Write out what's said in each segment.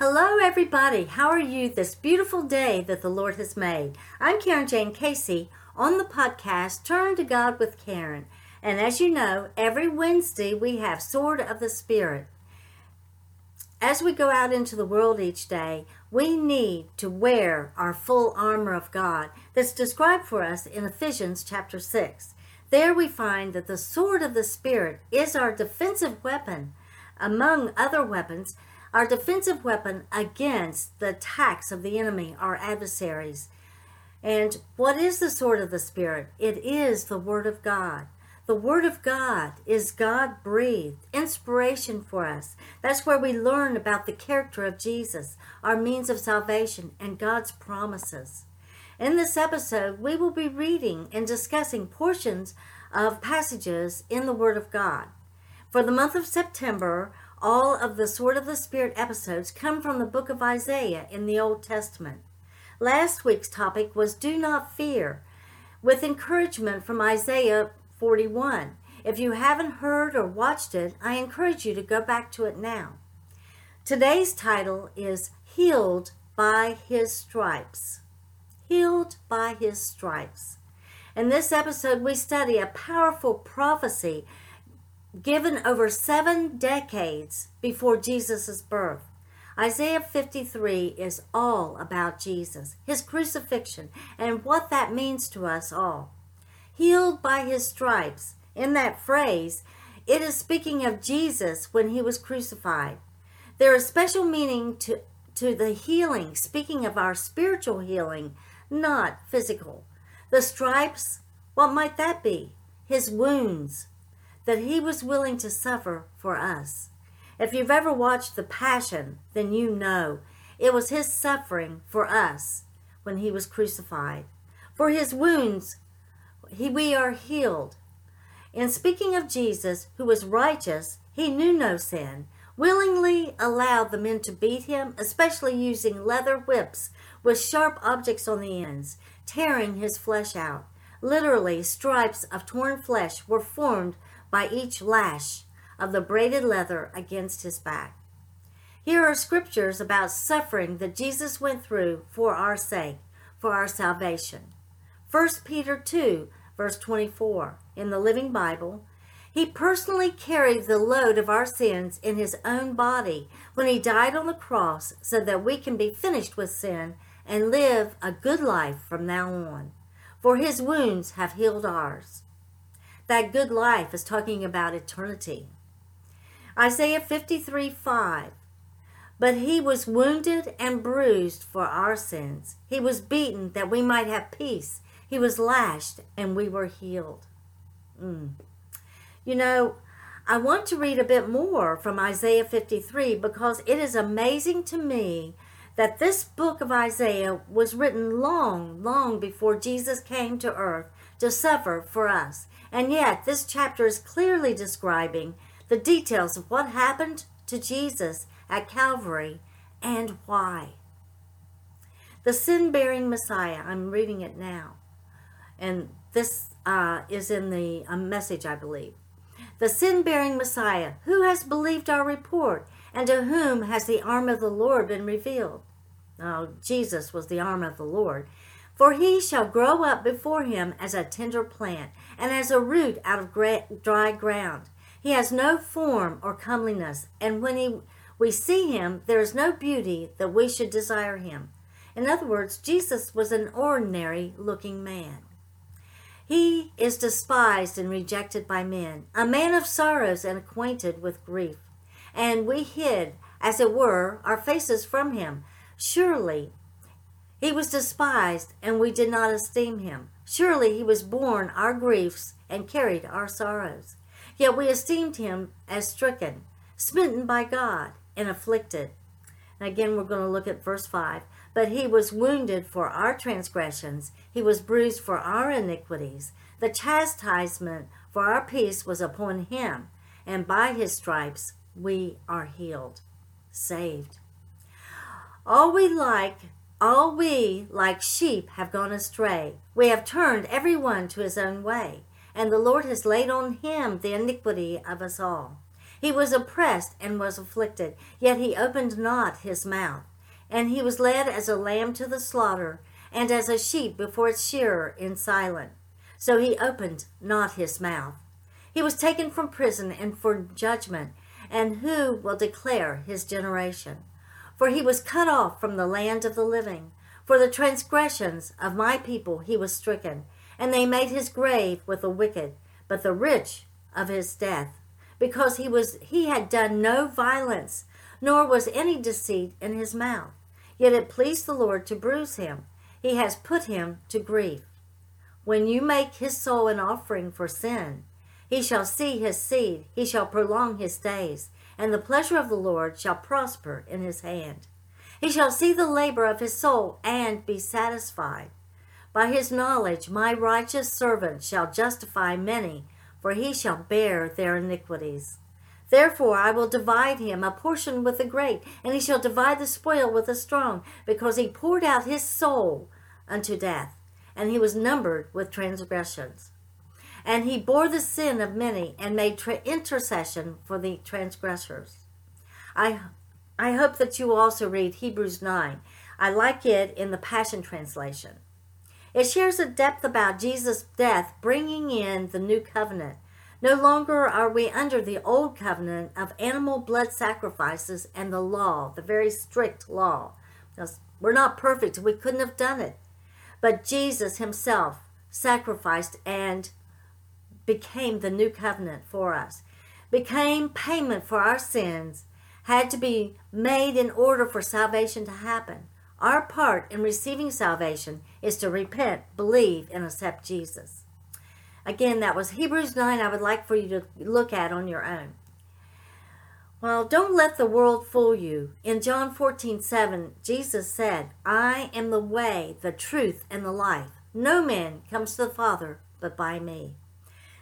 Hello, everybody. How are you this beautiful day that the Lord has made? I'm Karen Jane Casey on the podcast Turn to God with Karen. And as you know, every Wednesday we have Sword of the Spirit. As we go out into the world each day, we need to wear our full armor of God that's described for us in Ephesians chapter 6. There we find that the sword of the Spirit is our defensive weapon, among other weapons, our defensive weapon against the attacks of the enemy, our adversaries. And what is the sword of the Spirit? It is the Word of God. The Word of God is God breathed inspiration for us. That's where we learn about the character of Jesus, our means of salvation, and God's promises. In this episode, we will be reading and discussing portions of passages in the Word of God. For the month of September, all of the Sword of the Spirit episodes come from the book of Isaiah in the Old Testament. Last week's topic was Do Not Fear, with encouragement from Isaiah 41. If you haven't heard or watched it, I encourage you to go back to it now. Today's title is Healed by His Stripes. Healed by His Stripes. In this episode, we study a powerful prophecy given over seven decades before Jesus' birth. Isaiah 53 is all about Jesus, his crucifixion, and what that means to us all healed by his stripes. In that phrase, it is speaking of Jesus when he was crucified. There is special meaning to, to the healing, speaking of our spiritual healing, not physical. The stripes, what might that be? His wounds that he was willing to suffer for us. If you've ever watched The Passion, then you know it was his suffering for us when he was crucified. For his wounds, he, we are healed. In speaking of Jesus, who was righteous, he knew no sin, willingly allowed the men to beat him, especially using leather whips with sharp objects on the ends, tearing his flesh out. Literally, stripes of torn flesh were formed by each lash of the braided leather against his back. Here are scriptures about suffering that Jesus went through for our sake, for our salvation. 1 Peter 2, verse 24, in the Living Bible, he personally carried the load of our sins in his own body when he died on the cross so that we can be finished with sin and live a good life from now on. For his wounds have healed ours. That good life is talking about eternity. Isaiah 53 5. But he was wounded and bruised for our sins. He was beaten that we might have peace. He was lashed and we were healed. Mm. You know, I want to read a bit more from Isaiah 53 because it is amazing to me that this book of Isaiah was written long, long before Jesus came to earth to suffer for us. And yet, this chapter is clearly describing the details of what happened to Jesus at Calvary and why. The sin bearing Messiah, I'm reading it now, and this uh, is in the uh, message, I believe. The sin bearing Messiah, who has believed our report, and to whom has the arm of the Lord been revealed? Oh, Jesus was the arm of the Lord. For he shall grow up before him as a tender plant, and as a root out of dry ground. He has no form or comeliness, and when he, we see him, there is no beauty that we should desire him. In other words, Jesus was an ordinary looking man. He is despised and rejected by men, a man of sorrows and acquainted with grief. And we hid, as it were, our faces from him. Surely he was despised, and we did not esteem him. Surely he was borne our griefs and carried our sorrows. Yet we esteemed him as stricken, smitten by God, and afflicted. And again, we're going to look at verse 5. But he was wounded for our transgressions, he was bruised for our iniquities. The chastisement for our peace was upon him, and by his stripes we are healed, saved. All we like, all we like sheep have gone astray. We have turned every one to his own way, and the Lord has laid on him the iniquity of us all. He was oppressed and was afflicted, yet he opened not his mouth. And he was led as a lamb to the slaughter, and as a sheep before its shearer in silence. So he opened not his mouth. He was taken from prison and for judgment, and who will declare his generation? For he was cut off from the land of the living. For the transgressions of my people he was stricken, and they made his grave with the wicked, but the rich of his death, because he was he had done no violence, nor was any deceit in his mouth. Yet it pleased the Lord to bruise him. He has put him to grief. When you make his soul an offering for sin, he shall see his seed, he shall prolong his days, and the pleasure of the Lord shall prosper in his hand. He shall see the labor of his soul and be satisfied. By his knowledge my righteous servant shall justify many, for he shall bear their iniquities. Therefore I will divide him a portion with the great, and he shall divide the spoil with the strong, because he poured out his soul unto death, and he was numbered with transgressions. And he bore the sin of many, and made tra- intercession for the transgressors. I, I hope that you also read Hebrews 9. I like it in the Passion Translation. It shares a depth about Jesus' death, bringing in the new covenant no longer are we under the old covenant of animal blood sacrifices and the law, the very strict law. Because we're not perfect, we couldn't have done it. But Jesus himself sacrificed and became the new covenant for us, became payment for our sins, had to be made in order for salvation to happen. Our part in receiving salvation is to repent, believe, and accept Jesus. Again, that was Hebrews 9. I would like for you to look at on your own. Well, don't let the world fool you. In John 14, 7, Jesus said, I am the way, the truth, and the life. No man comes to the Father but by me.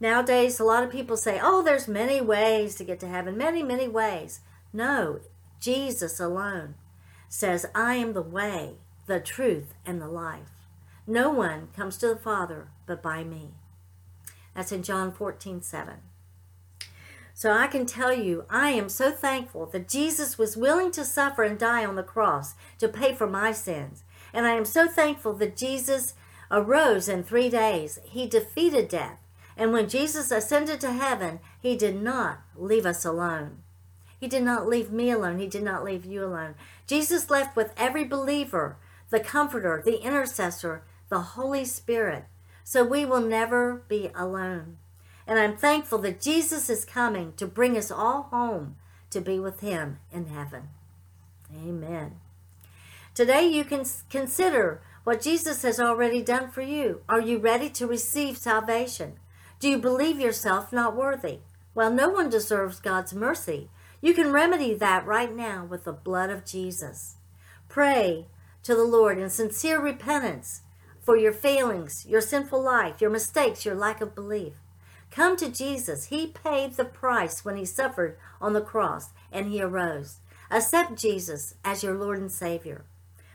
Nowadays, a lot of people say, oh, there's many ways to get to heaven, many, many ways. No, Jesus alone says, I am the way, the truth, and the life. No one comes to the Father but by me. That's in John 14 7. So I can tell you, I am so thankful that Jesus was willing to suffer and die on the cross to pay for my sins. And I am so thankful that Jesus arose in three days. He defeated death. And when Jesus ascended to heaven, he did not leave us alone. He did not leave me alone. He did not leave you alone. Jesus left with every believer the Comforter, the Intercessor, the Holy Spirit so we will never be alone. And I'm thankful that Jesus is coming to bring us all home to be with Him in heaven. Amen. Today you can consider what Jesus has already done for you. Are you ready to receive salvation? Do you believe yourself not worthy? Well, no one deserves God's mercy. You can remedy that right now with the blood of Jesus. Pray to the Lord in sincere repentance for your failings, your sinful life, your mistakes, your lack of belief. Come to Jesus. He paid the price when he suffered on the cross and he arose. Accept Jesus as your Lord and Savior.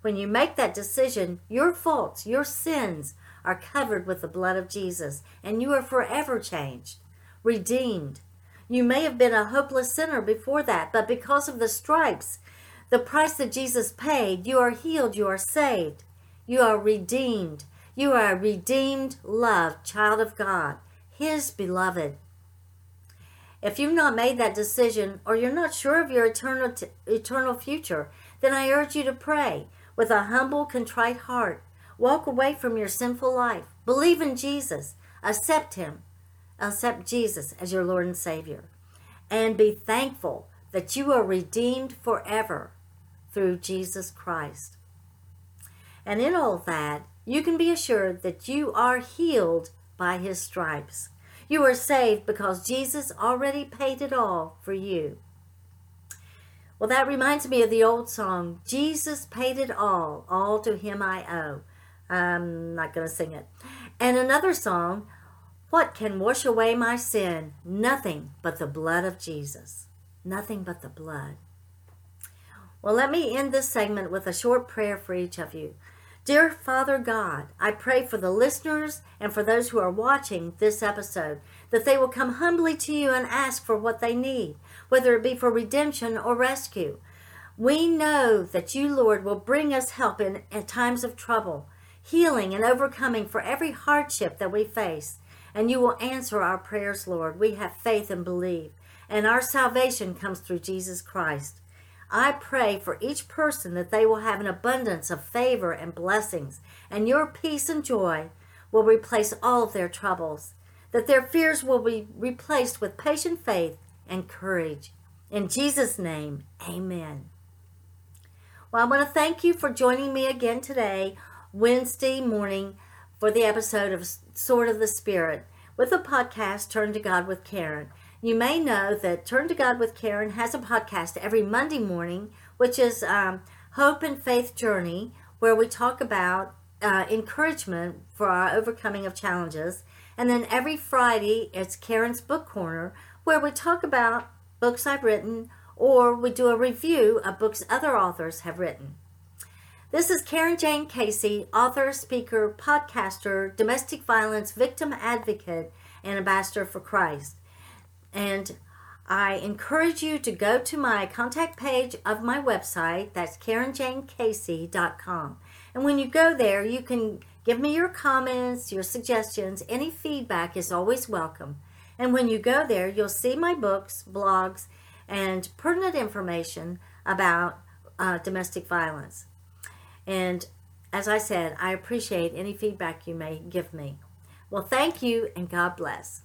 When you make that decision, your faults, your sins are covered with the blood of Jesus and you are forever changed, redeemed. You may have been a hopeless sinner before that, but because of the stripes, the price that Jesus paid, you are healed, you are saved. You are redeemed. You are a redeemed, loved child of God, His beloved. If you've not made that decision or you're not sure of your eternal, t- eternal future, then I urge you to pray with a humble, contrite heart. Walk away from your sinful life. Believe in Jesus. Accept Him. Accept Jesus as your Lord and Savior. And be thankful that you are redeemed forever through Jesus Christ. And in all that, you can be assured that you are healed by his stripes. You are saved because Jesus already paid it all for you. Well, that reminds me of the old song, Jesus paid it all, all to him I owe. I'm not going to sing it. And another song, What can wash away my sin? Nothing but the blood of Jesus. Nothing but the blood. Well, let me end this segment with a short prayer for each of you. Dear Father God, I pray for the listeners and for those who are watching this episode that they will come humbly to you and ask for what they need, whether it be for redemption or rescue. We know that you, Lord, will bring us help in, in times of trouble, healing and overcoming for every hardship that we face. And you will answer our prayers, Lord. We have faith and believe. And our salvation comes through Jesus Christ. I pray for each person that they will have an abundance of favor and blessings, and your peace and joy will replace all of their troubles, that their fears will be replaced with patient faith and courage. In Jesus' name, amen. Well, I want to thank you for joining me again today, Wednesday morning, for the episode of Sword of the Spirit with the podcast Turn to God with Karen. You may know that Turn to God with Karen has a podcast every Monday morning, which is um, Hope and Faith Journey, where we talk about uh, encouragement for our overcoming of challenges. And then every Friday, it's Karen's Book Corner, where we talk about books I've written or we do a review of books other authors have written. This is Karen Jane Casey, author, speaker, podcaster, domestic violence victim advocate, and ambassador for Christ. And I encourage you to go to my contact page of my website. That's KarenJaneCasey.com. And when you go there, you can give me your comments, your suggestions. Any feedback is always welcome. And when you go there, you'll see my books, blogs, and pertinent information about uh, domestic violence. And as I said, I appreciate any feedback you may give me. Well, thank you and God bless.